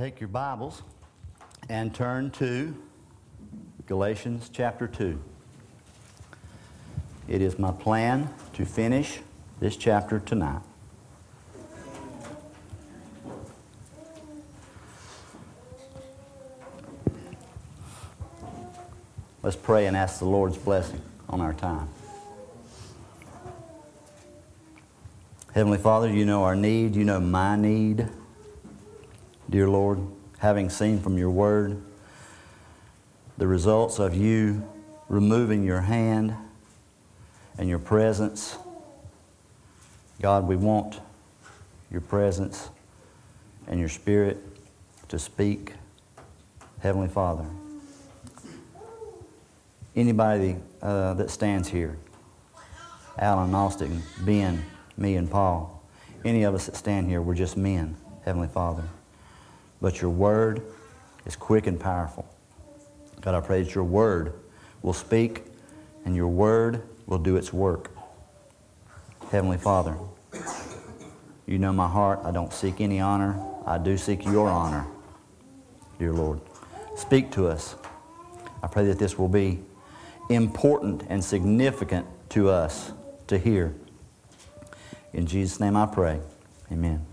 Take your Bibles and turn to Galatians chapter 2. It is my plan to finish this chapter tonight. Let's pray and ask the Lord's blessing on our time. Heavenly Father, you know our need, you know my need. Dear Lord, having seen from your word the results of you removing your hand and your presence, God, we want your presence and your spirit to speak. Heavenly Father, anybody uh, that stands here, Alan Austin, Ben, me, and Paul, any of us that stand here, we're just men, Heavenly Father. But your word is quick and powerful. God, I pray that your word will speak and your word will do its work. Heavenly Father, you know my heart. I don't seek any honor. I do seek your honor, dear Lord. Speak to us. I pray that this will be important and significant to us to hear. In Jesus' name I pray. Amen.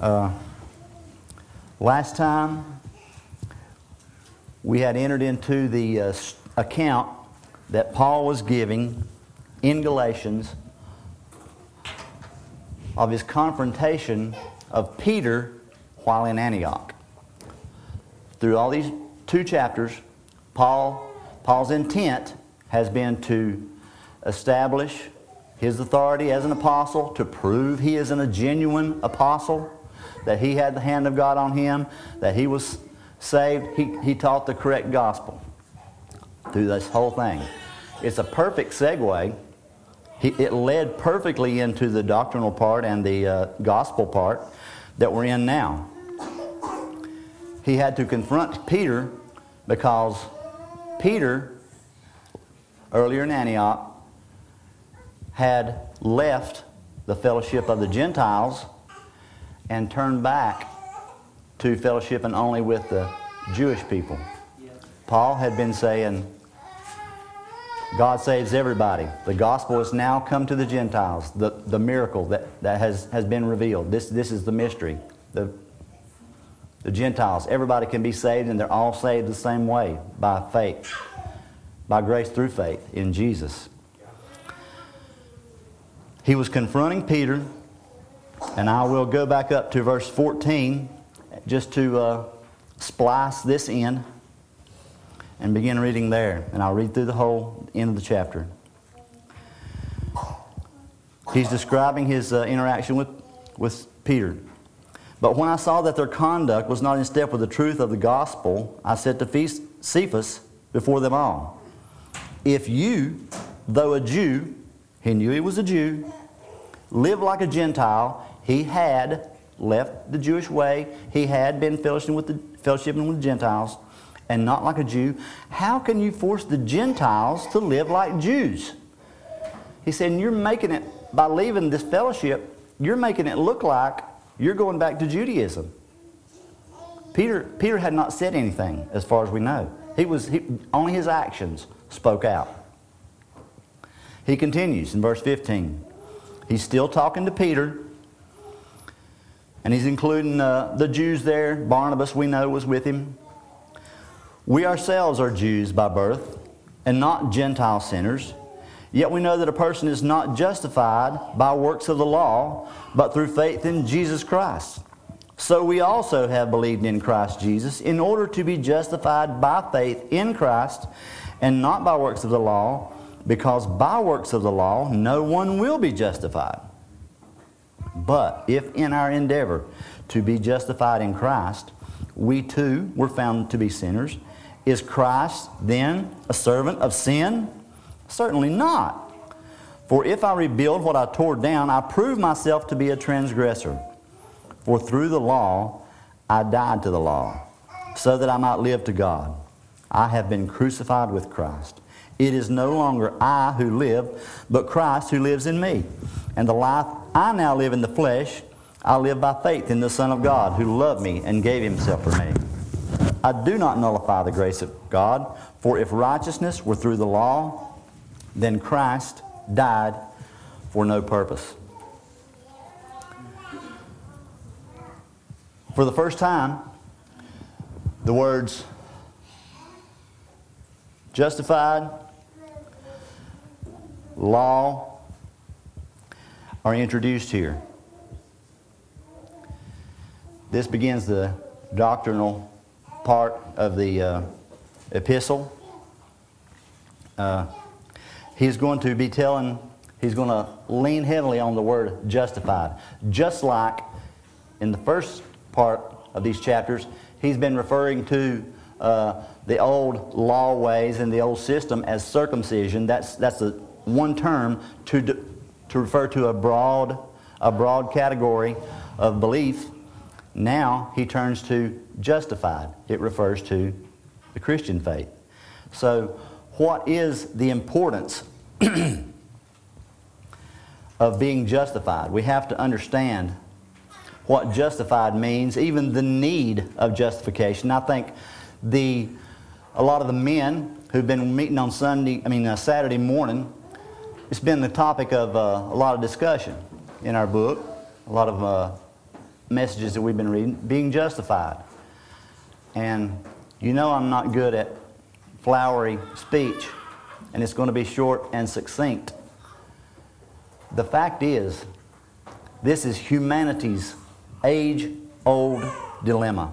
Uh, last time, we had entered into the uh, account that Paul was giving in Galatians of his confrontation of Peter while in Antioch. Through all these two chapters, Paul, Paul's intent has been to establish his authority as an apostle, to prove he is a genuine apostle, that he had the hand of God on him, that he was saved. He, he taught the correct gospel through this whole thing. It's a perfect segue. He, it led perfectly into the doctrinal part and the uh, gospel part that we're in now. He had to confront Peter because Peter, earlier in Antioch, had left the fellowship of the Gentiles and turned back to fellowshipping only with the Jewish people. Paul had been saying, God saves everybody. The gospel has now come to the Gentiles, the, the miracle that, that has, has been revealed. This, this is the mystery. The, the Gentiles, everybody can be saved, and they're all saved the same way by faith, by grace through faith in Jesus. He was confronting Peter and I will go back up to verse 14 just to uh, splice this in and begin reading there. And I'll read through the whole end of the chapter. He's describing his uh, interaction with, with Peter. But when I saw that their conduct was not in step with the truth of the gospel, I said to Cephas before them all, If you, though a Jew, he knew he was a Jew, live like a Gentile, he had left the Jewish way. He had been fellowshipping with the, fellowshipping with Gentiles and not like a Jew. How can you force the Gentiles to live like Jews? He said, You're making it, by leaving this fellowship, you're making it look like you're going back to Judaism. Peter, Peter had not said anything, as far as we know. He was, he, only his actions spoke out. He continues in verse 15. He's still talking to Peter. And he's including uh, the Jews there. Barnabas, we know, was with him. We ourselves are Jews by birth and not Gentile sinners. Yet we know that a person is not justified by works of the law, but through faith in Jesus Christ. So we also have believed in Christ Jesus in order to be justified by faith in Christ and not by works of the law, because by works of the law no one will be justified. But if in our endeavor to be justified in Christ, we too were found to be sinners, is Christ then a servant of sin? Certainly not. For if I rebuild what I tore down, I prove myself to be a transgressor. For through the law I died to the law, so that I might live to God. I have been crucified with Christ. It is no longer I who live, but Christ who lives in me. And the life I now live in the flesh, I live by faith in the Son of God who loved me and gave himself for me. I do not nullify the grace of God, for if righteousness were through the law, then Christ died for no purpose. For the first time, the words justified, law are introduced here. This begins the doctrinal part of the uh, epistle. Uh, he's going to be telling, he's going to lean heavily on the word justified. Just like in the first part of these chapters, he's been referring to uh, the old law ways and the old system as circumcision. That's, that's the one term to, to refer to a broad, a broad category of belief now he turns to justified. It refers to the Christian faith. So, what is the importance of being justified? We have to understand what justified means, even the need of justification. I think the a lot of the men who've been meeting on Sunday, I mean uh, Saturday morning, it's been the topic of uh, a lot of discussion in our book. A lot of uh, messages that we've been reading, being justified. And you know I'm not good at flowery speech, and it's going to be short and succinct. The fact is, this is humanity's age old dilemma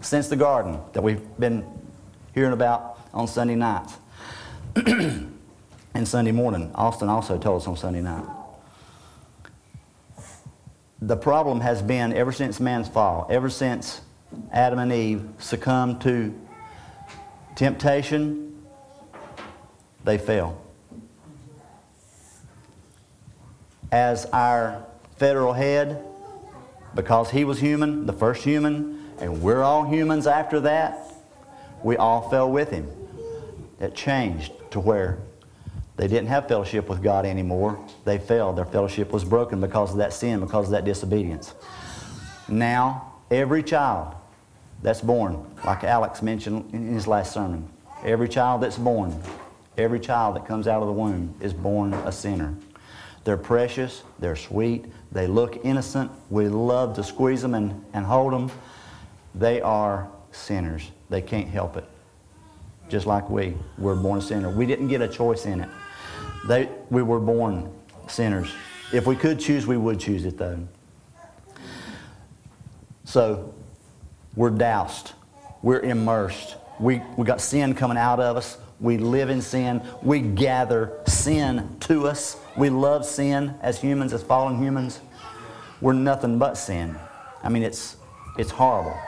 since the garden that we've been hearing about on Sunday nights and Sunday morning. Austin also told us on Sunday night the problem has been ever since man's fall, ever since Adam and Eve succumbed to temptation, they fell. As our federal head, because he was human, the first human, and we're all humans after that, we all fell with him. It changed to where they didn't have fellowship with God anymore. They fell. Their fellowship was broken because of that sin, because of that disobedience. Now, every child that's born, like Alex mentioned in his last sermon, every child that's born, every child that comes out of the womb is born a sinner. They're precious, they're sweet, they look innocent. We love to squeeze them and, and hold them. They are sinners. They can't help it. Just like we were born a sinner. We didn't get a choice in it. They, we were born sinners. If we could choose, we would choose it though. So we're doused. We're immersed. We, we got sin coming out of us. We live in sin. We gather sin to us. We love sin as humans, as fallen humans. We're nothing but sin. I mean, it's, it's horrible.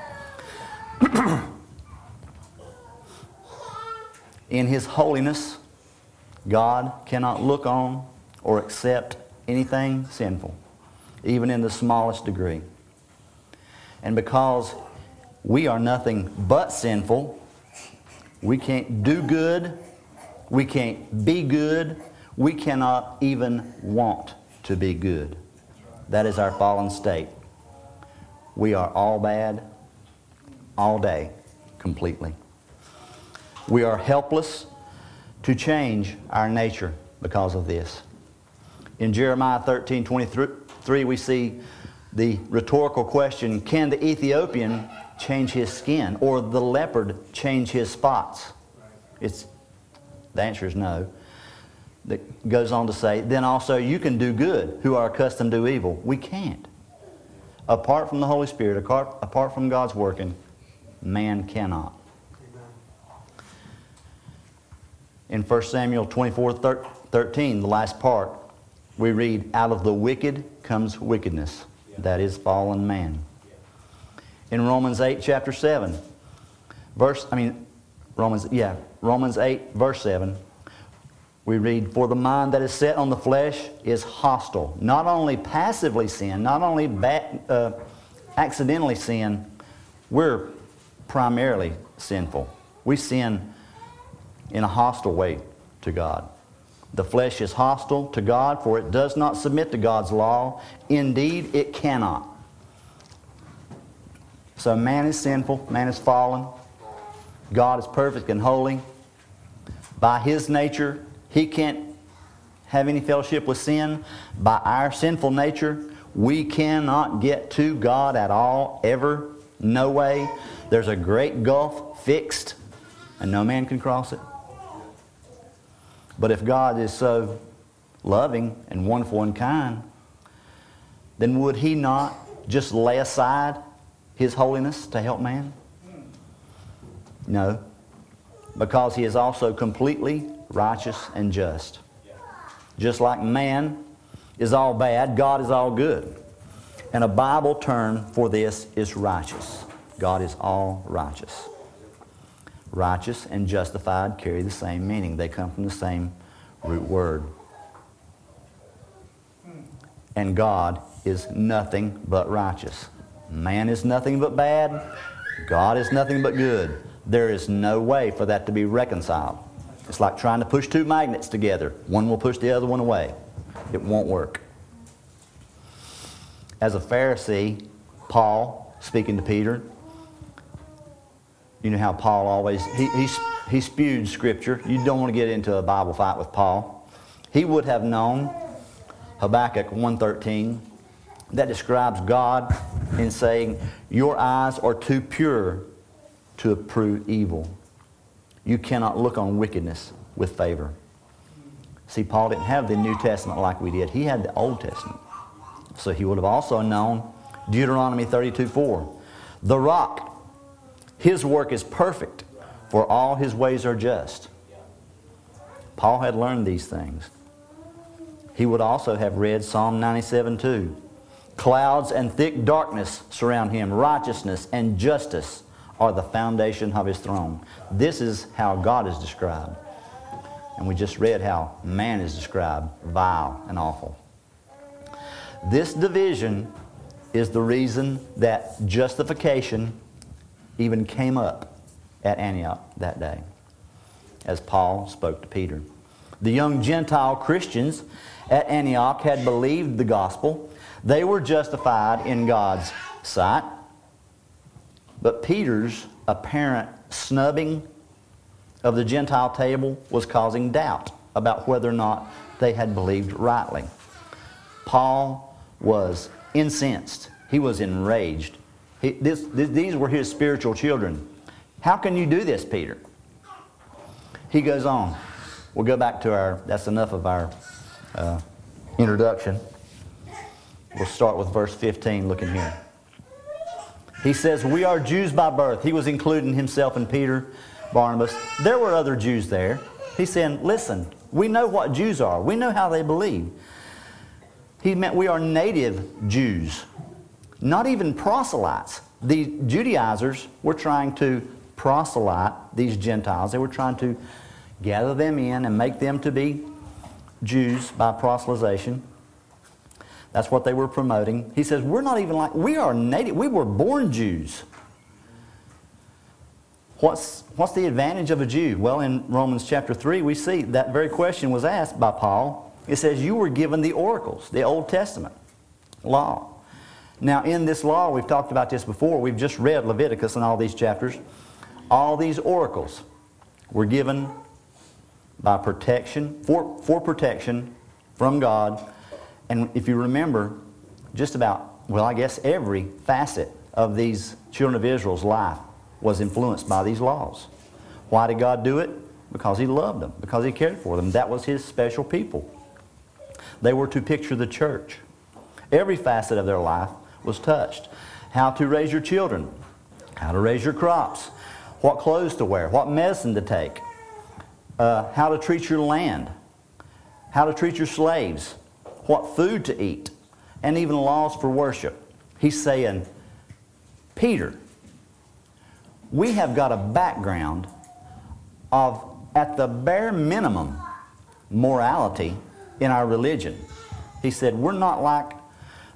in His holiness, God cannot look on or accept anything sinful, even in the smallest degree. And because we are nothing but sinful, we can't do good, we can't be good, we cannot even want to be good. That is our fallen state. We are all bad, all day, completely. We are helpless to change our nature because of this. In Jeremiah 13 23, we see the rhetorical question Can the Ethiopian change his skin or the leopard change his spots? It's, the answer is no. That goes on to say, Then also you can do good who are accustomed to evil. We can't. Apart from the Holy Spirit, apart, apart from God's working, man cannot. In 1 Samuel 24 13, the last part, we read, Out of the wicked comes wickedness. That is fallen man. In Romans 8, chapter 7, verse, I mean, Romans, yeah, Romans 8, verse 7, we read, For the mind that is set on the flesh is hostile. Not only passively sin, not only uh, accidentally sin, we're primarily sinful. We sin in a hostile way to God. The flesh is hostile to God, for it does not submit to God's law. Indeed, it cannot. So man is sinful, man is fallen. God is perfect and holy. By his nature, he can't have any fellowship with sin. By our sinful nature, we cannot get to God at all, ever. No way. There's a great gulf fixed, and no man can cross it. But if God is so loving and wonderful and kind, then would He not just lay aside His holiness to help man? No, because He is also completely righteous and just. Just like man is all bad, God is all good. And a Bible term for this is righteous. God is all righteous. Righteous and justified carry the same meaning, they come from the same root word. And God is nothing but righteous. Man is nothing but bad. God is nothing but good. There is no way for that to be reconciled. It's like trying to push two magnets together. One will push the other one away. It won't work. As a Pharisee, Paul, speaking to Peter, you know how Paul always, he, he, he spewed scripture. You don't want to get into a Bible fight with Paul. He would have known Habakkuk 1.13 that describes God in saying, Your eyes are too pure to approve evil. You cannot look on wickedness with favor. See, Paul didn't have the New Testament like we did. He had the Old Testament. So he would have also known Deuteronomy 32.4. The rock, his work is perfect, for all his ways are just. Paul had learned these things. He would also have read Psalm 97.2. Clouds and thick darkness surround him. Righteousness and justice are the foundation of his throne. This is how God is described. And we just read how man is described vile and awful. This division is the reason that justification even came up at Antioch that day, as Paul spoke to Peter. The young Gentile Christians at Antioch had believed the gospel. They were justified in God's sight. But Peter's apparent snubbing of the Gentile table was causing doubt about whether or not they had believed rightly. Paul was incensed. He was enraged. He, this, this, these were his spiritual children. How can you do this, Peter? He goes on. We'll go back to our, that's enough of our uh, introduction. We'll start with verse 15, looking here. He says, We are Jews by birth. He was including himself and Peter, Barnabas. There were other Jews there. He's saying, Listen, we know what Jews are, we know how they believe. He meant we are native Jews, not even proselytes. The Judaizers were trying to proselyte these Gentiles. They were trying to gather them in and make them to be Jews by proselytization. That's what they were promoting. He says, We're not even like, we are native, we were born Jews. What's, what's the advantage of a Jew? Well, in Romans chapter 3, we see that very question was asked by Paul. It says, You were given the oracles, the Old Testament law. Now, in this law, we've talked about this before. We've just read Leviticus and all these chapters. All these oracles were given by protection, for, for protection from God and if you remember, just about, well, I guess every facet of these children of Israel's life was influenced by these laws. Why did God do it? Because He loved them, because He cared for them. That was His special people. They were to picture the church. Every facet of their life was touched. How to raise your children, how to raise your crops, what clothes to wear, what medicine to take, uh, how to treat your land, how to treat your slaves, what food to eat, and even laws for worship. He's saying, Peter, we have got a background of, at the bare minimum, morality in our religion. He said, We're not like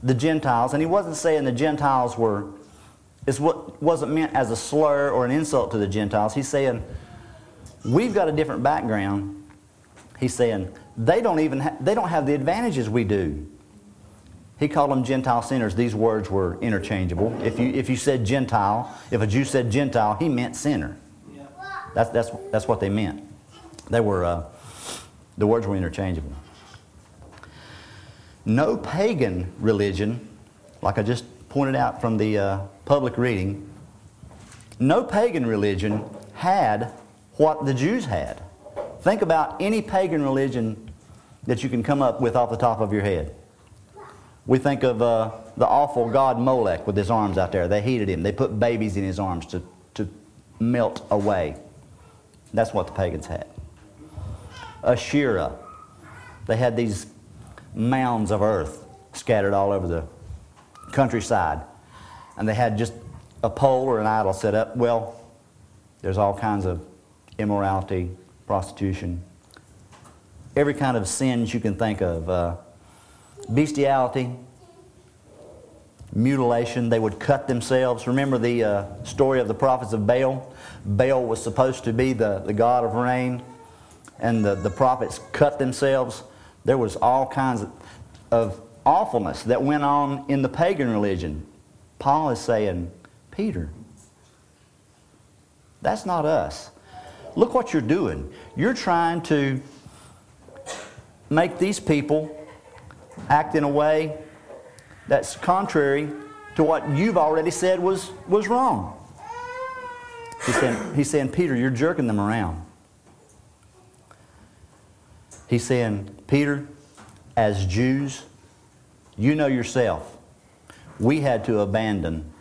the Gentiles. And he wasn't saying the Gentiles were, it wasn't meant as a slur or an insult to the Gentiles. He's saying, We've got a different background. He's saying, they don't even ha- they don't have the advantages we do. he called them Gentile sinners. These words were interchangeable. If you, if you said Gentile, if a Jew said Gentile, he meant sinner. That's, that's, that's what they meant. They were, uh, the words were interchangeable. No pagan religion, like I just pointed out from the uh, public reading, no pagan religion had what the Jews had. Think about any pagan religion that you can come up with off the top of your head. We think of uh, the awful god Molech with his arms out there. They heated him. They put babies in his arms to, to melt away. That's what the pagans had. Asherah. They had these mounds of earth scattered all over the countryside. And they had just a pole or an idol set up. Well, there's all kinds of immorality, prostitution, every kind of sins you can think of. Uh, bestiality, mutilation. They would cut themselves. Remember the uh, story of the prophets of Baal? Baal was supposed to be the, the god of rain, and the, the prophets cut themselves. There was all kinds of, of awfulness that went on in the pagan religion. Paul is saying, Peter, that's not us. Look what you're doing. You're trying to make these people act in a way that's contrary to what you've already said was, was wrong. He's saying, he's saying, Peter, you're jerking them around. He's saying, Peter, as Jews, you know yourself, we had to abandon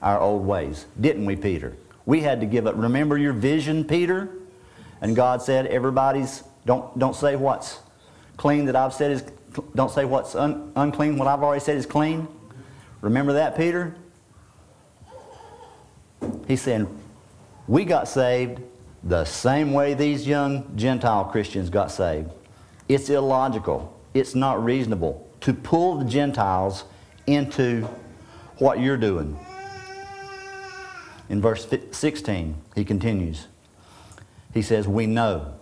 our old ways, didn't we, Peter? We had to give up. Remember your vision, Peter? And God said, everybody's, don't, don't say what's clean that I've said is, don't say what's un, unclean, what I've already said is clean. Remember that, Peter? He's saying, we got saved the same way these young Gentile Christians got saved. It's illogical. It's not reasonable to pull the Gentiles into what you're doing. In verse 16, he continues. He says, We know,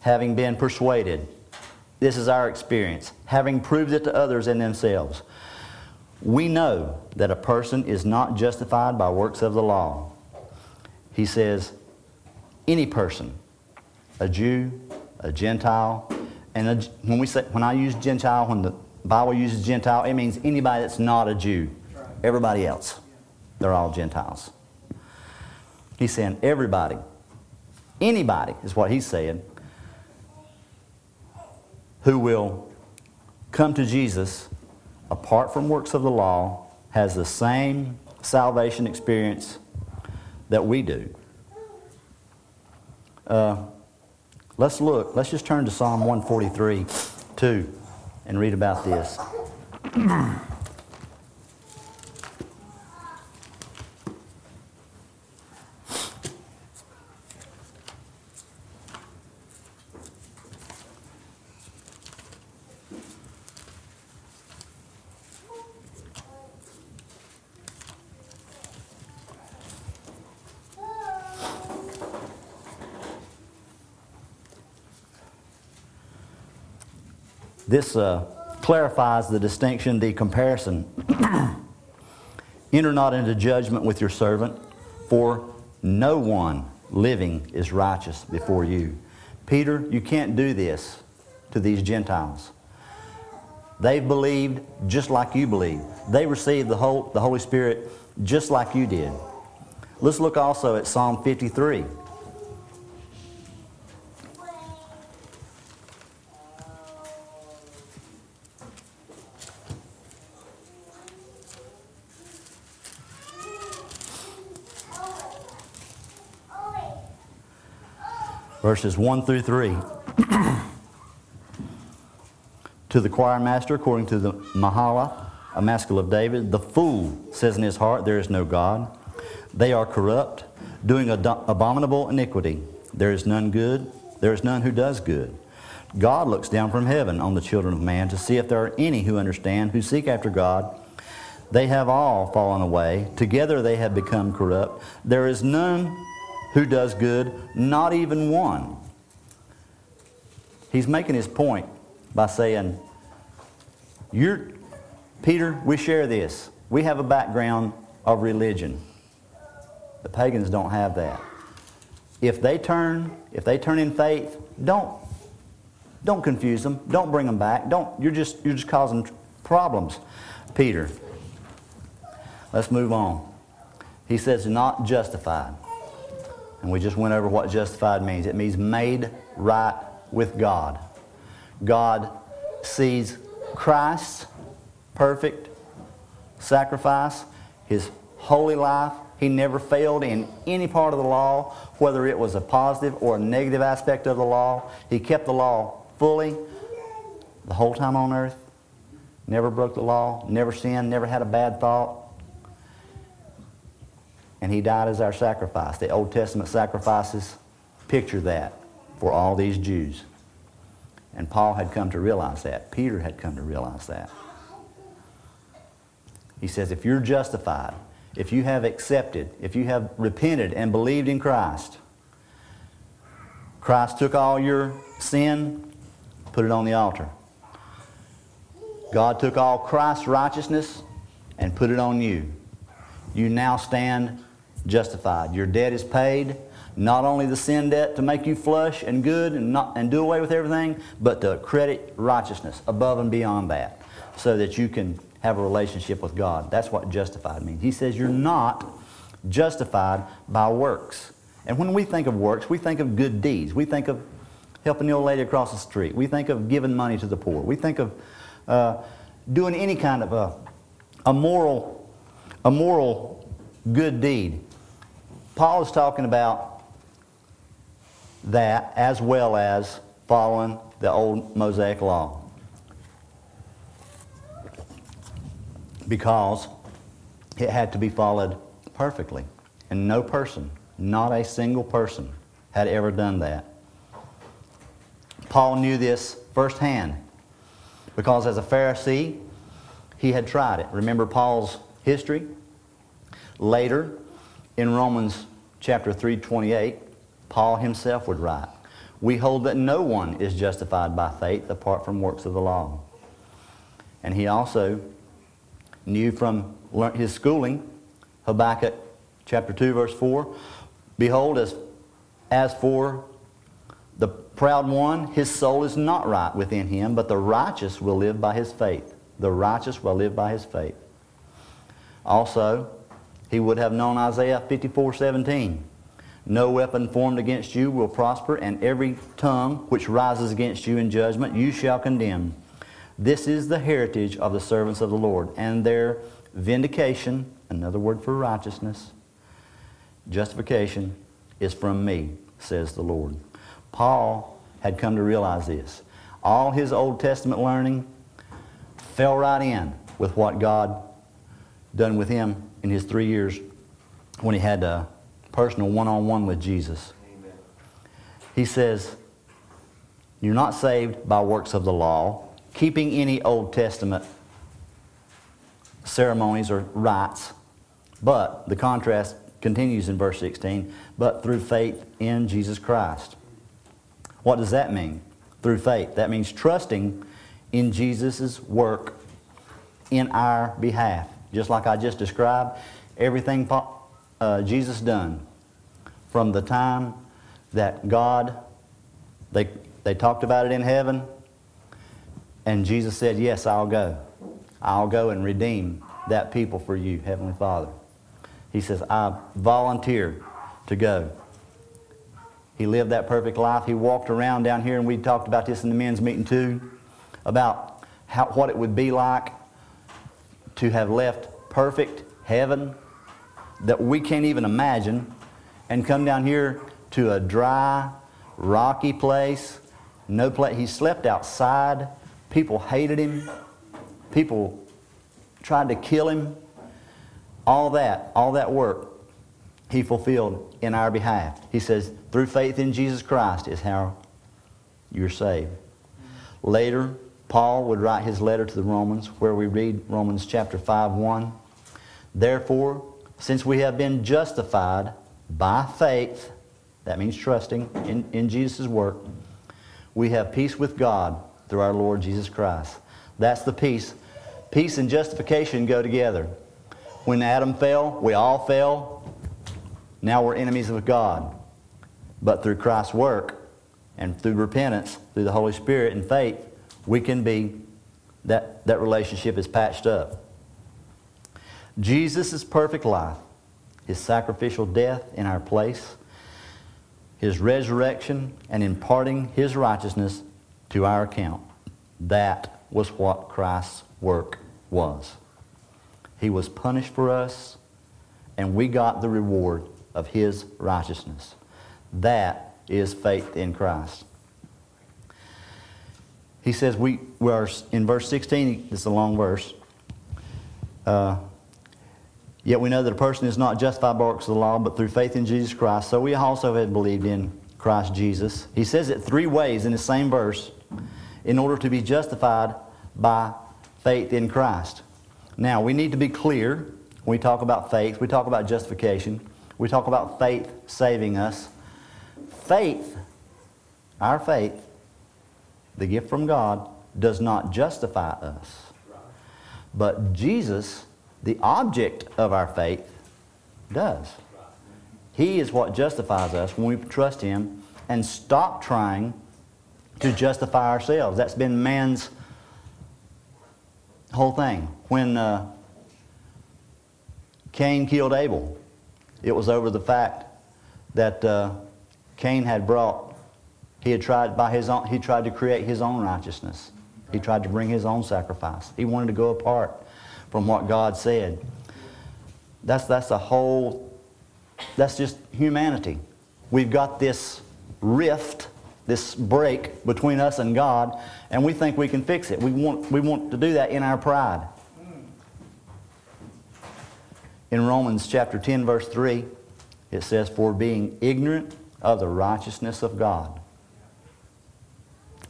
having been persuaded, this is our experience, having proved it to others and themselves. We know that a person is not justified by works of the law. He says, any person, a Jew, a Gentile, and a, when we say when I use Gentile, when the Bible uses Gentile, it means anybody that's not a Jew. Everybody else, they're all Gentiles. He's saying everybody, anybody is what he's saying, who will come to Jesus apart from works of the law has the same salvation experience that we do. Uh, let's look, let's just turn to Psalm 143 2 and read about this. This uh, clarifies the distinction, the comparison. Enter not into judgment with your servant, for no one living is righteous before you. Peter, you can't do this to these Gentiles. They've believed just like you believe. They received the, whole, the Holy Spirit just like you did. Let's look also at Psalm 53. Verses 1 through 3. to the choir master, according to the Mahalath, a maskil of David, the fool says in his heart, There is no God. They are corrupt, doing abominable iniquity. There is none good, there is none who does good. God looks down from heaven on the children of man to see if there are any who understand, who seek after God. They have all fallen away. Together they have become corrupt. There is none who does good, not even one. He's making his point by saying, You're, Peter, we share this. We have a background of religion. The pagans don't have that. If they turn, if they turn in faith, don't don't confuse them. Don't bring them back. Don't you're just you're just causing problems. Peter. Let's move on. He says not justified. And we just went over what justified means. It means made right with God. God sees Christ's perfect sacrifice, his holy life. He never failed in any part of the law, whether it was a positive or a negative aspect of the law. He kept the law fully the whole time on earth. Never broke the law, never sinned, never had a bad thought. And he died as our sacrifice. The Old Testament sacrifices picture that for all these Jews. And Paul had come to realize that. Peter had come to realize that. He says, if you're justified, if you have accepted, if you have repented and believed in Christ, Christ took all your sin, put it on the altar. God took all Christ's righteousness and put it on you. You now stand justified. Your debt is paid. Not only the sin debt to make you flush and good and, not, and do away with everything, but to credit righteousness above and beyond that so that you can have a relationship with God. That's what justified means. He says you're not justified by works. And when we think of works, we think of good deeds. We think of helping the old lady across the street. We think of giving money to the poor. We think of uh, doing any kind of a, a moral, a moral good deed. Paul is talking about that as well as following the old Mosaic law. Because it had to be followed perfectly. And no person, not a single person, had ever done that. Paul knew this firsthand because as a Pharisee, he had tried it. Remember Paul's history? Later, in Romans chapter 3:28, Paul himself would write, "We hold that no one is justified by faith apart from works of the law." And he also knew from his schooling, Habakkuk chapter 2 verse 4, "Behold as as for the proud one, his soul is not right within him, but the righteous will live by his faith. The righteous will live by his faith." Also, he would have known Isaiah 54 17. No weapon formed against you will prosper, and every tongue which rises against you in judgment you shall condemn. This is the heritage of the servants of the Lord, and their vindication, another word for righteousness, justification, is from me, says the Lord. Paul had come to realize this. All his Old Testament learning fell right in with what God done with him in his three years when he had a personal one on one with Jesus. Amen. He says, You're not saved by works of the law, keeping any Old Testament ceremonies or rites, but the contrast continues in verse 16, but through faith in Jesus Christ. What does that mean? Through faith. That means trusting in Jesus' work in our behalf just like I just described, everything uh, Jesus done from the time that God, they, they talked about it in heaven, and Jesus said, Yes, I'll go. I'll go and redeem that people for you, Heavenly Father. He says, I volunteer to go. He lived that perfect life. He walked around down here, and we talked about this in the men's meeting too, about how, what it would be like to have left perfect heaven that we can't even imagine and come down here to a dry, rocky place. No place. He slept outside. People hated him. People tried to kill him. All that, all that work, he fulfilled in our behalf. He says, through faith in Jesus Christ is how you're saved. Later, Paul would write his letter to the Romans, where we read Romans chapter 5 1. Therefore, since we have been justified by faith, that means trusting in, in Jesus' work, we have peace with God through our Lord Jesus Christ. That's the peace peace and justification go together. When Adam fell, we all fell. Now we're enemies of God. But through Christ's work and through repentance, through the Holy Spirit and faith, we can be, that, that relationship is patched up. Jesus' perfect life, his sacrificial death in our place, his resurrection, and imparting his righteousness to our account. That was what Christ's work was. He was punished for us, and we got the reward of his righteousness. That is faith in Christ. He says, we, we are in verse 16, it's a long verse. Uh, Yet we know that a person is not justified by works of the law, but through faith in Jesus Christ. So we also have believed in Christ Jesus. He says it three ways in the same verse in order to be justified by faith in Christ. Now, we need to be clear when we talk about faith, we talk about justification, we talk about faith saving us. Faith, our faith, the gift from God, does not justify us. But Jesus the object of our faith does. He is what justifies us when we trust Him and stop trying to justify ourselves. That's been man's whole thing. When uh, Cain killed Abel, it was over the fact that uh, Cain had brought, he had tried by his own, he tried to create his own righteousness. He tried to bring his own sacrifice. He wanted to go apart from what God said. That's, that's a whole, that's just humanity. We've got this rift, this break between us and God, and we think we can fix it. We want, we want to do that in our pride. In Romans chapter 10, verse 3, it says, For being ignorant of the righteousness of God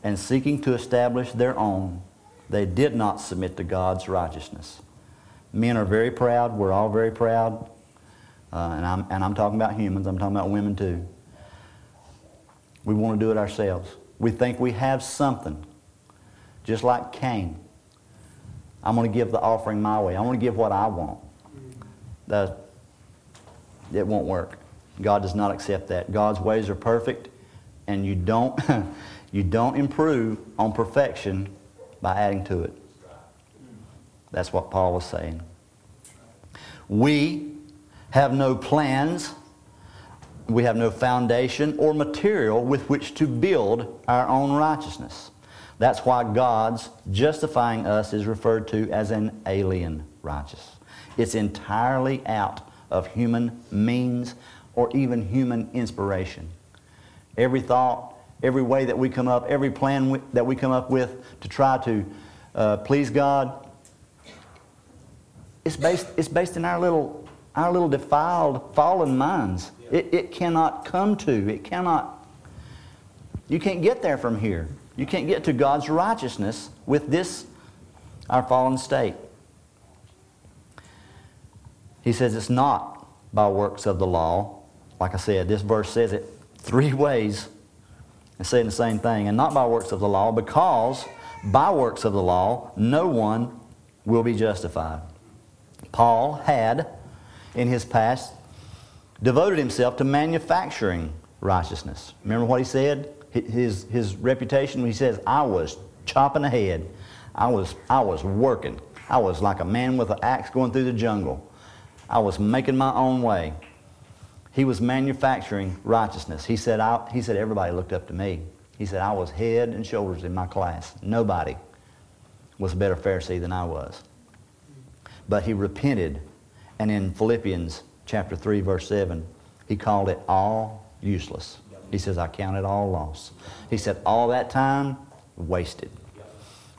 and seeking to establish their own, they did not submit to God's righteousness. Men are very proud. We're all very proud. Uh, and, I'm, and I'm talking about humans. I'm talking about women too. We want to do it ourselves. We think we have something. Just like Cain. I'm going to give the offering my way. I'm going to give what I want. That, it won't work. God does not accept that. God's ways are perfect, and you don't, you don't improve on perfection by adding to it. That's what Paul was saying. We have no plans, we have no foundation or material with which to build our own righteousness. That's why God's justifying us is referred to as an alien righteous. It's entirely out of human means or even human inspiration. Every thought, every way that we come up, every plan that we come up with to try to uh, please God it's based, it's based in our little, our little defiled, fallen minds. It, it cannot come to, it cannot, you can't get there from here. You can't get to God's righteousness with this, our fallen state. He says it's not by works of the law. Like I said, this verse says it three ways and saying the same thing. And not by works of the law, because by works of the law, no one will be justified. Paul had, in his past, devoted himself to manufacturing righteousness. Remember what he said? His, his reputation, he says, I was chopping ahead. I was, I was working. I was like a man with an axe going through the jungle. I was making my own way. He was manufacturing righteousness. He said, I, he said, everybody looked up to me. He said, I was head and shoulders in my class. Nobody was a better Pharisee than I was but he repented. And in Philippians chapter 3, verse 7, he called it all useless. He says, I count it all loss. He said, all that time wasted.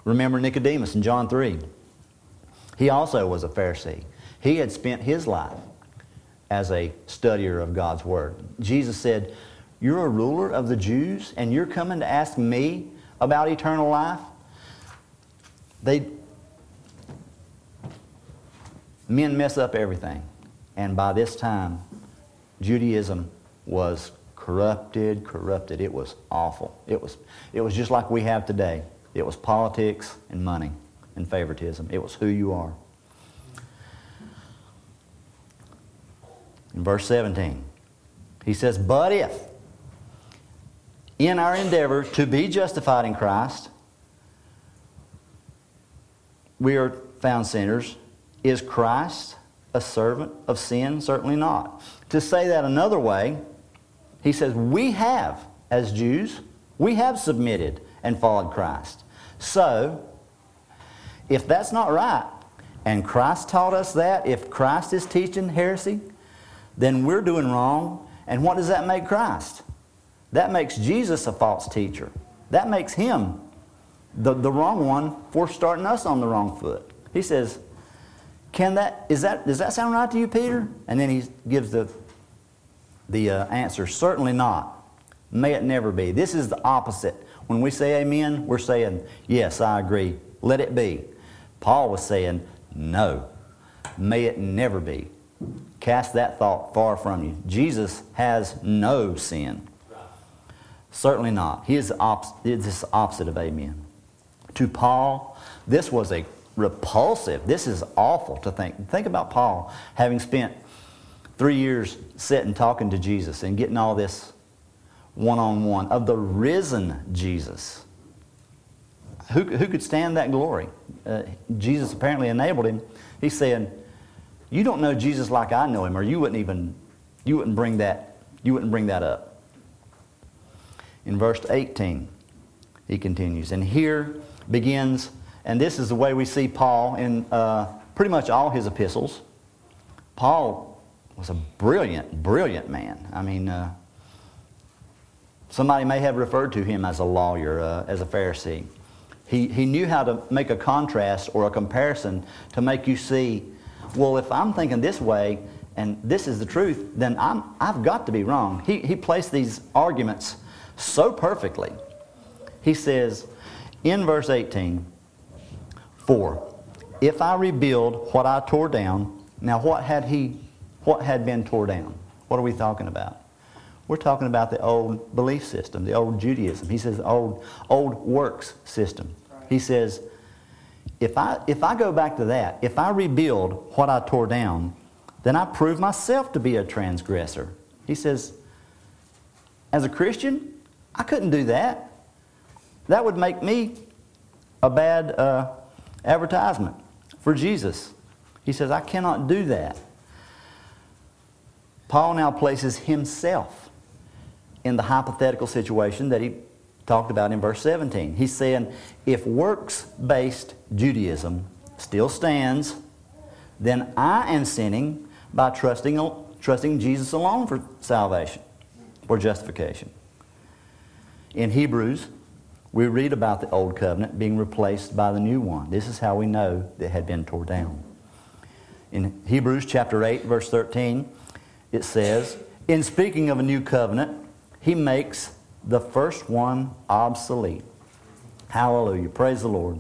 Remember Nicodemus in John 3. He also was a Pharisee. He had spent his life as a studier of God's Word. Jesus said, You're a ruler of the Jews, and you're coming to ask me about eternal life? They, men mess up everything. And by this time, Judaism was corrupted, corrupted. It was awful. It was, it was just like we have today. It was politics and money. and favoritism. It was who you are. In verse 17, he says, But if, in our endeavor to be justified in Christ, we are found sinners, is Christ a servant of sin? Certainly not. To say that another way, he says, We have, as Jews, we have submitted and followed Christ. So, if that's not right, and Christ taught us that, if Christ is teaching heresy, then we're doing wrong. And what does that make Christ? That makes Jesus a false teacher. That makes him the, the wrong one for starting us on the wrong foot. He says, Can that, is that, does that sound right to you, Peter? And then he gives the, the uh, answer, Certainly not. May it never be. This is the opposite. When we say amen, we're saying, Yes, I agree. Let it be. Paul was saying, No. May it never be. Cast that thought far from you. Jesus has no sin. Certainly not. He is the opposite, opposite of amen. To Paul, this was a repulsive, this is awful to think. Think about Paul having spent three years sitting talking to Jesus and getting all this one on one of the risen Jesus. Who, who could stand that glory? Uh, Jesus apparently enabled him. He's saying, You don't know Jesus like I know him, or you wouldn't even you wouldn't bring that you wouldn't bring that up. In verse 18, he continues, and here begins, and this is the way we see Paul in uh, pretty much all his epistles. Paul was a brilliant, brilliant man. I mean, uh, somebody may have referred to him as a lawyer, uh, as a Pharisee. He, he knew how to make a contrast or a comparison to make you see, well, if I'm thinking this way and this is the truth, then I'm, I've got to be wrong. He, he placed these arguments so perfectly. He says, in verse 18, For if I rebuild what I tore down, now what had he, what had been tore down? What are we talking about? We're talking about the old belief system, the old Judaism. He says old, old works system. He says, if I, if I go back to that, if I rebuild what I tore down, then I prove myself to be a transgressor. He says, as a Christian, I couldn't do that. That would make me a bad uh, advertisement for Jesus. He says, I cannot do that. Paul now places himself in the hypothetical situation that he talked about in verse 17. He's saying, if works based Judaism still stands, then I am sinning by trusting, trusting Jesus alone for salvation, for justification. In Hebrews, we read about the old covenant being replaced by the new one. This is how we know that had been torn down. In Hebrews chapter 8, verse 13, it says, In speaking of a new covenant, he makes the first one obsolete. Hallelujah. Praise the Lord.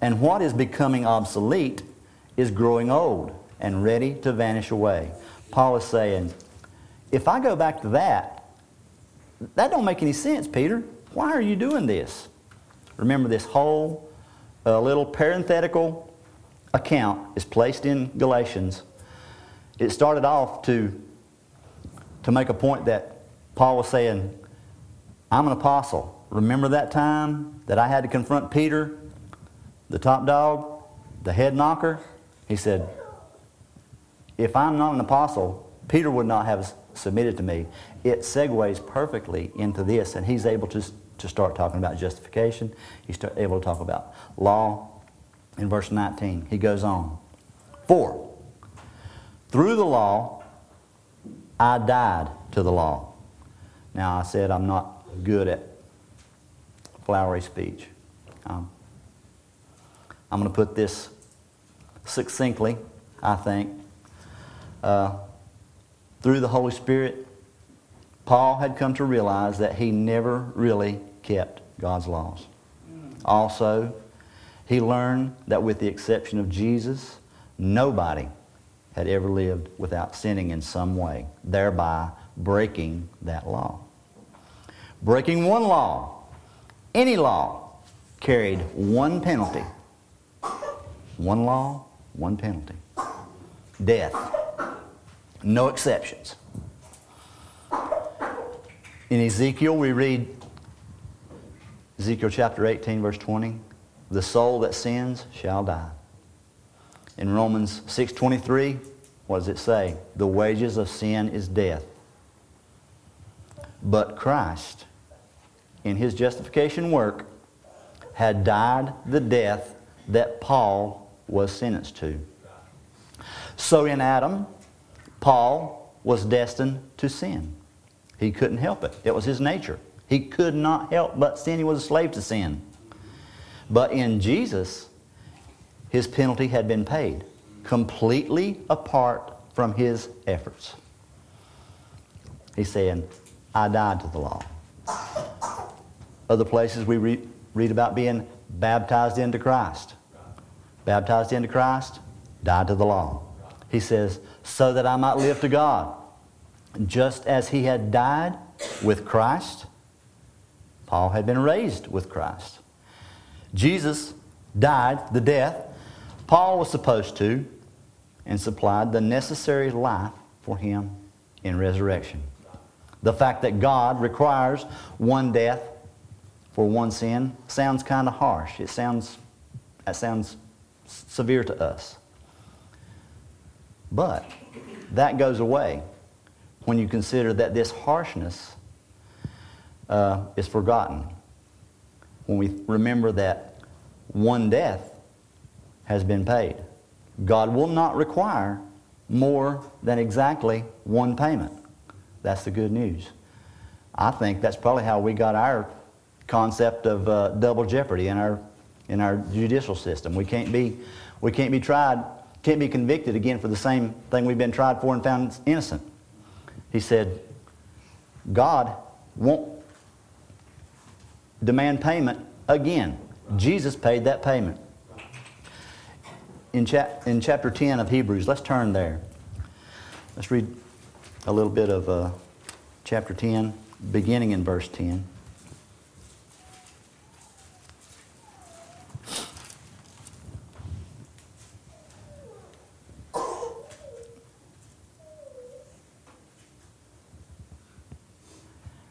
And what is becoming obsolete is growing old and ready to vanish away. Paul is saying, if I go back to that, that don't make any sense, Peter. Why are you doing this? Remember, this whole uh, little parenthetical account is placed in Galatians. It started off to, to make a point that Paul was saying, I'm an apostle. Remember that time that I had to confront Peter, the top dog, the head knocker? He said, If I'm not an apostle, Peter would not have submitted to me. It segues perfectly into this, and he's able to to start talking about justification. He's able to talk about law. In verse 19, he goes on. For, through the law, I died to the law. Now, I said I'm not good at flowery speech. Um, I'm going to put this succinctly, I think. Uh, through the Holy Spirit, Paul had come to realize that he never really kept God's laws. Also, he learned that with the exception of Jesus, nobody had ever lived without sinning in some way, thereby breaking that law. Breaking one law, any law, carried one penalty One law, one penalty death. No exceptions. In Ezekiel, we read Ezekiel chapter 18, verse 20 the soul that sins shall die. In Romans 6:23, what does it say? The wages of sin is death. But Christ, in his justification work, had died the death that Paul was sentenced to. So in Adam, Paul was destined to sin. He couldn't help it. It was his nature. He could not help but sin. He was a slave to sin. But in Jesus, his penalty had been paid, completely apart from his efforts. He's saying, I died to the law. Other places we read, read about being baptized into Christ. Baptized into Christ, died to the law. He says, so that I might live to God. Just as he had died with Christ, Paul had been raised with Christ. Jesus died the death Paul was supposed to and supplied the necessary life for him in resurrection. The fact that God requires one death for one sin sounds kind of harsh. It sounds, that sounds severe to us. But that goes away when you consider that this harshness uh, is forgotten when we remember that one death has been paid. God will not require more than exactly one payment. That's the good news. I think that's probably how we got our concept of uh, double jeopardy in our in our judicial system. We can't be we can't be tried, can't be convicted again for the same thing we've been tried for and found innocent. He said, God won't demand payment again. Jesus paid that payment. In, cha- in chapter 10 of Hebrews, let's turn there. Let's read a little bit of uh, chapter 10, beginning in verse 10.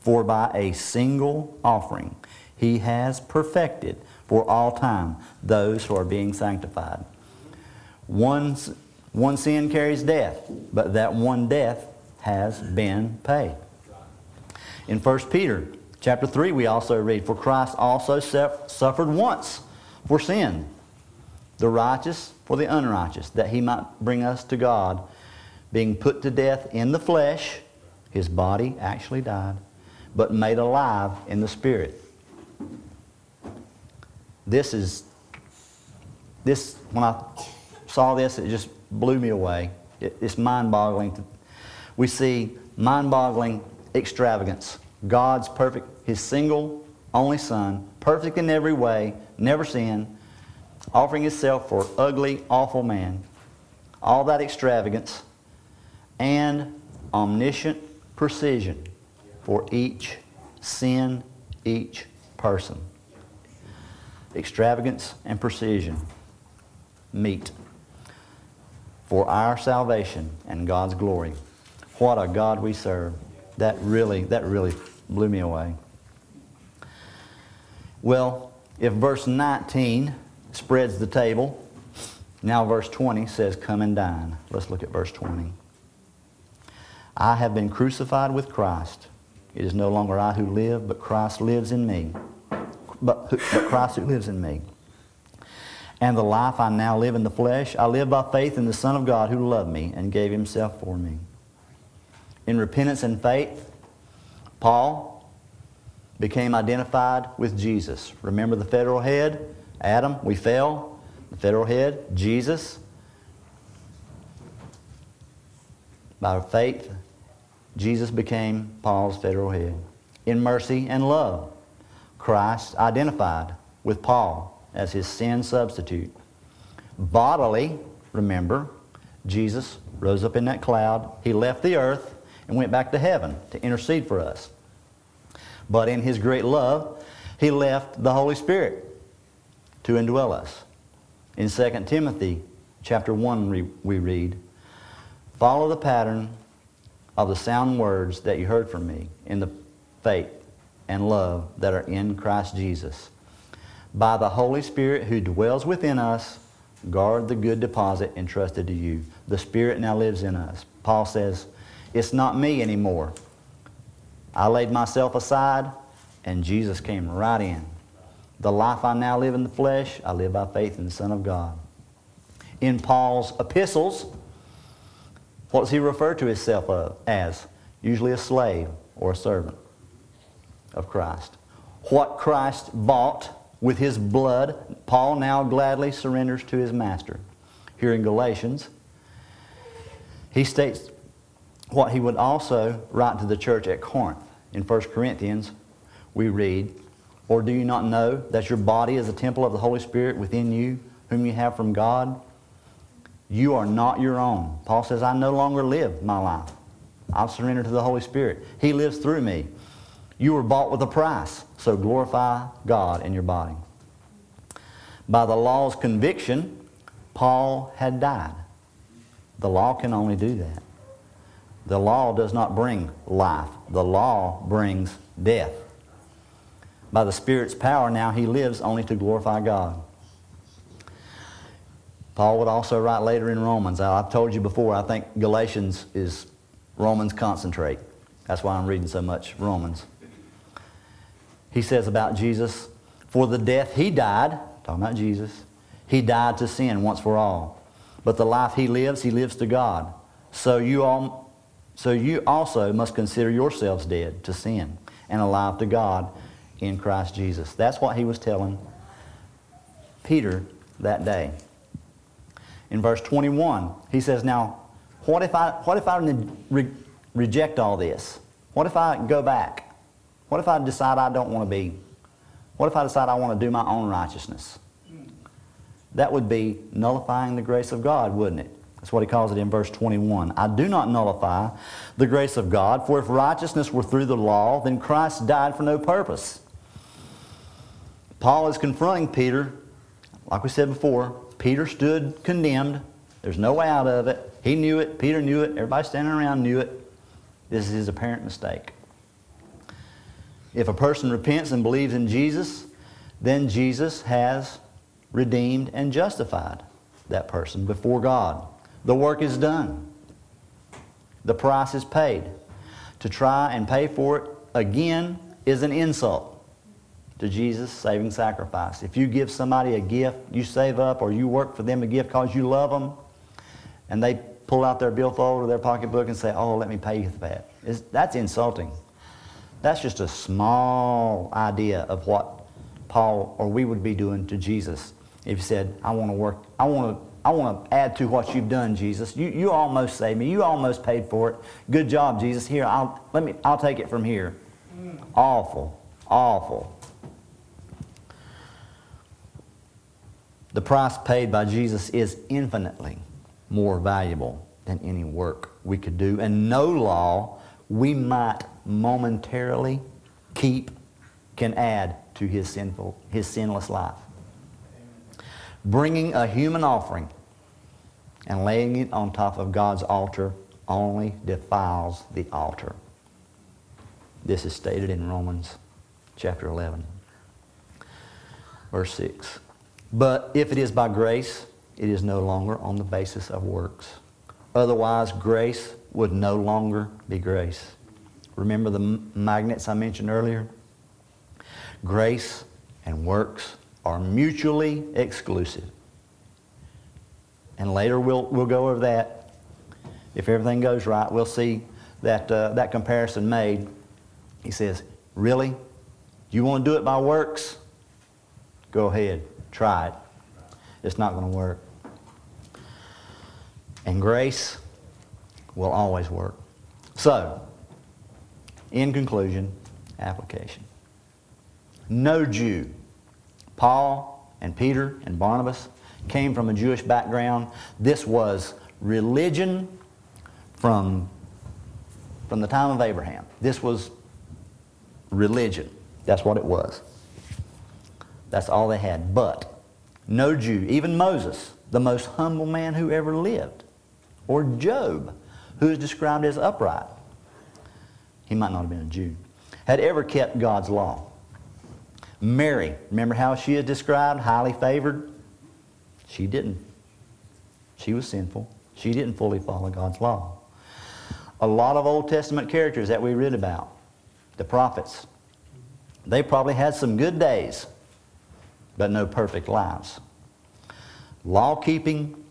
For by a single offering, he has perfected for all time those who are being sanctified. One, one sin carries death, but that one death has been paid. In 1 Peter chapter 3, we also read, For Christ also suffered once for sin, the righteous for the unrighteous, that he might bring us to God, being put to death in the flesh. His body actually died, but made alive in the spirit this is, this, when I saw this, it just blew me away. It, it's mind boggling. We see mind boggling extravagance. God's perfect, His single, only Son, perfect in every way, never sin, offering Himself for ugly, awful man. All that extravagance and omniscient precision for each sin, each person extravagance, and precision meet for our salvation and God's glory. What a God we serve. That really, that really blew me away. Well, if verse 19 spreads the table, now verse 20 says, Come and dine. Let's look at verse 20. I have been crucified with Christ. It is no longer I who live, but Christ lives in me but, but Christ who lives in me. And the life I now live in the flesh, I live by faith in the Son of God who loved me and gave himself for me. In repentance and faith, Paul became identified with Jesus. Remember the federal head? Adam, we fell. The federal head, Jesus, By faith, Jesus became Paul's federal head. In mercy and love, Christ identified with Paul as his sin substitute. Bodily, remember, Jesus rose up in that cloud. He left the earth and went back to heaven to intercede for us. But in his great love, he left the Holy Spirit to indwell us. In 2 Timothy chapter 1 we read, Follow the pattern of the sound words that you heard from me in the faith and love that are in Christ Jesus. By the Holy Spirit who dwells within us, guard the good deposit entrusted to you. The Spirit now lives in us. Paul says, It's not me anymore. I laid myself aside, and Jesus came right in. The life I now live in the flesh, I live by faith in the Son of God. In Paul's epistles, what does he refer to himself uh, as? Usually a slave or a servant of Christ. What Christ bought with his blood, Paul now gladly surrenders to his master. Here in Galatians, he states what he would also write to the church at Corinth. In 1 Corinthians, we read, Or do you not know that your body is a temple of the Holy Spirit within you, whom you have from God? You are not your own. Paul says, I no longer live my life. I've surrendered to the Holy Spirit. He lives through me. You were bought with a price, so glorify God in your body. By the law's conviction, Paul had died. The law can only do that. The law does not bring life. The law brings death. By the Spirit's power, now he lives only to glorify God. Paul would also write later in Romans. I've told you before, I think Galatians is Romans concentrate. That's why I'm reading so much Romans. He says about Jesus, for the death he died, talking about Jesus, he died to sin once for all. But the life he lives, he lives to God. So you, all, so you also must consider yourselves dead to sin and alive to God in Christ Jesus. That's what he was telling Peter that day in verse 21. He says, Now, what if I, what if I re- reject all this? What if I go back? What if I decide I don't want to be? What if I decide I want to do my own righteousness? That would be nullifying the grace of God, wouldn't it? That's what he calls it in verse 21. I do not nullify the grace of God, for if righteousness were through the law, then Christ died for no purpose. Paul is confronting Peter, like we said before, Peter stood condemned. There's no way out of it. He knew it. Peter knew it. Everybody standing around knew it. This is his apparent mistake. If a person repents and believes in Jesus, then Jesus has redeemed and justified that person before God. The work is done. The price is paid. To try and pay for it again is an insult to Jesus' saving sacrifice. If you give somebody a gift, you save up, or you work for them a gift because you love them, and they pull out their billfold or their pocketbook and say, Oh, let me pay you for that. It's, that's insulting. That's just a small idea of what Paul or we would be doing to Jesus if you said, I want to work, I want to. I want to add to what you've done, Jesus. You, you almost saved me. You almost paid for it. Good job, Jesus. Here, I'll, let me, I'll take it from here. Mm. Awful. Awful. The price paid by Jesus is infinitely more valuable than any work we could do, and no law we might momentarily keep can add to his sinful, his sinless life. Bringing a human offering and laying it on top of God's altar only defiles the altar. This is stated in Romans chapter 11, verse 6. But if it is by grace, it is no longer on the basis of works. Otherwise, grace would no longer be grace. Remember the magnets I mentioned earlier? Grace and works are mutually exclusive. And later we'll, we'll go over that. If everything goes right, we'll see that, uh, that comparison made. He says, Really? You want to do it by works? Go ahead. Try it. It's not going to work. And grace, will always work. So, in conclusion, application. No Jew, Paul and Peter and Barnabas, came from a Jewish background. This was religion from, from the time of Abraham. This was religion. That's what it was. That's all they had. But no Jew, even Moses, the most humble man who ever lived, or Job, who is described as upright, he might not have been a Jew, had ever kept God's law. Mary, remember how she is described, highly favored? She didn't. She was sinful. She didn't fully follow God's law. A lot of Old Testament characters that we read about, the prophets, they probably had some good days, but no perfect lives. Law keeping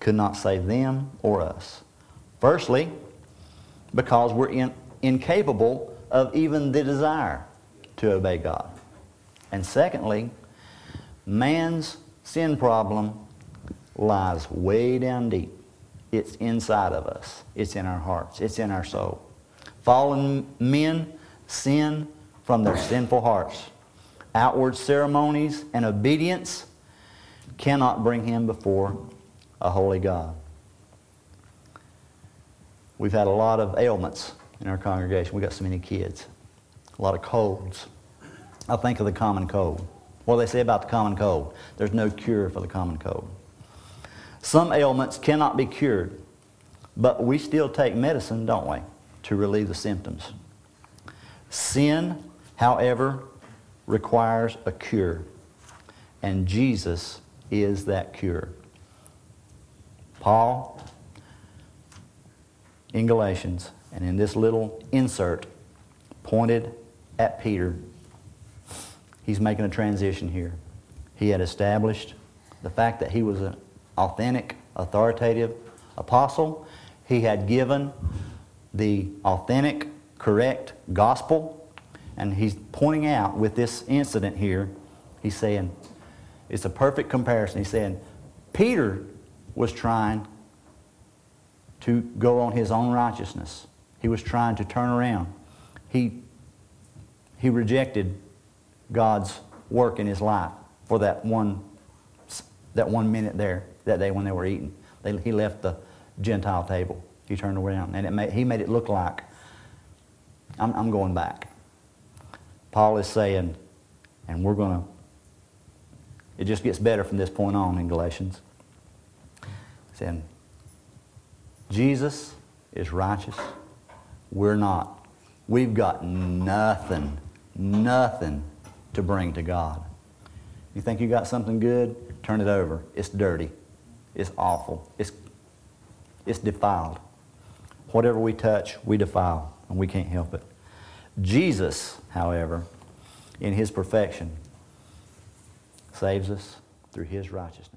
could not save them or us. Firstly, because we're in, incapable of even the desire to obey God. And secondly, man's sin problem lies way down deep. It's inside of us, it's in our hearts, it's in our soul. Fallen men sin from their sinful hearts. Outward ceremonies and obedience cannot bring him before a holy God. We've had a lot of ailments in our congregation. We've got so many kids, a lot of colds. I think of the common cold. What do they say about the common cold? There's no cure for the common cold. Some ailments cannot be cured, but we still take medicine, don't we, to relieve the symptoms. Sin, however, requires a cure, and Jesus is that cure. Paul, in Galatians, and in this little insert, pointed at Peter. He's making a transition here. He had established the fact that he was an authentic, authoritative apostle. He had given the authentic, correct gospel. And he's pointing out with this incident here, he's saying, it's a perfect comparison. He's saying, Peter was trying to go on his own righteousness. He was trying to turn around. He, he rejected God's work in his life for that one, that one minute there, that day when they were eating. They, he left the Gentile table. He turned around, and it made, he made it look like, I'm, I'm going back. Paul is saying, and we're going to, it just gets better from this point on in Galatians. Saying, Jesus is righteous. We're not. We've got nothing, nothing to bring to God. You think you got something good? Turn it over. It's dirty. It's awful. It's, it's defiled. Whatever we touch, we defile, and we can't help it. Jesus, however, in his perfection, saves us through his righteousness.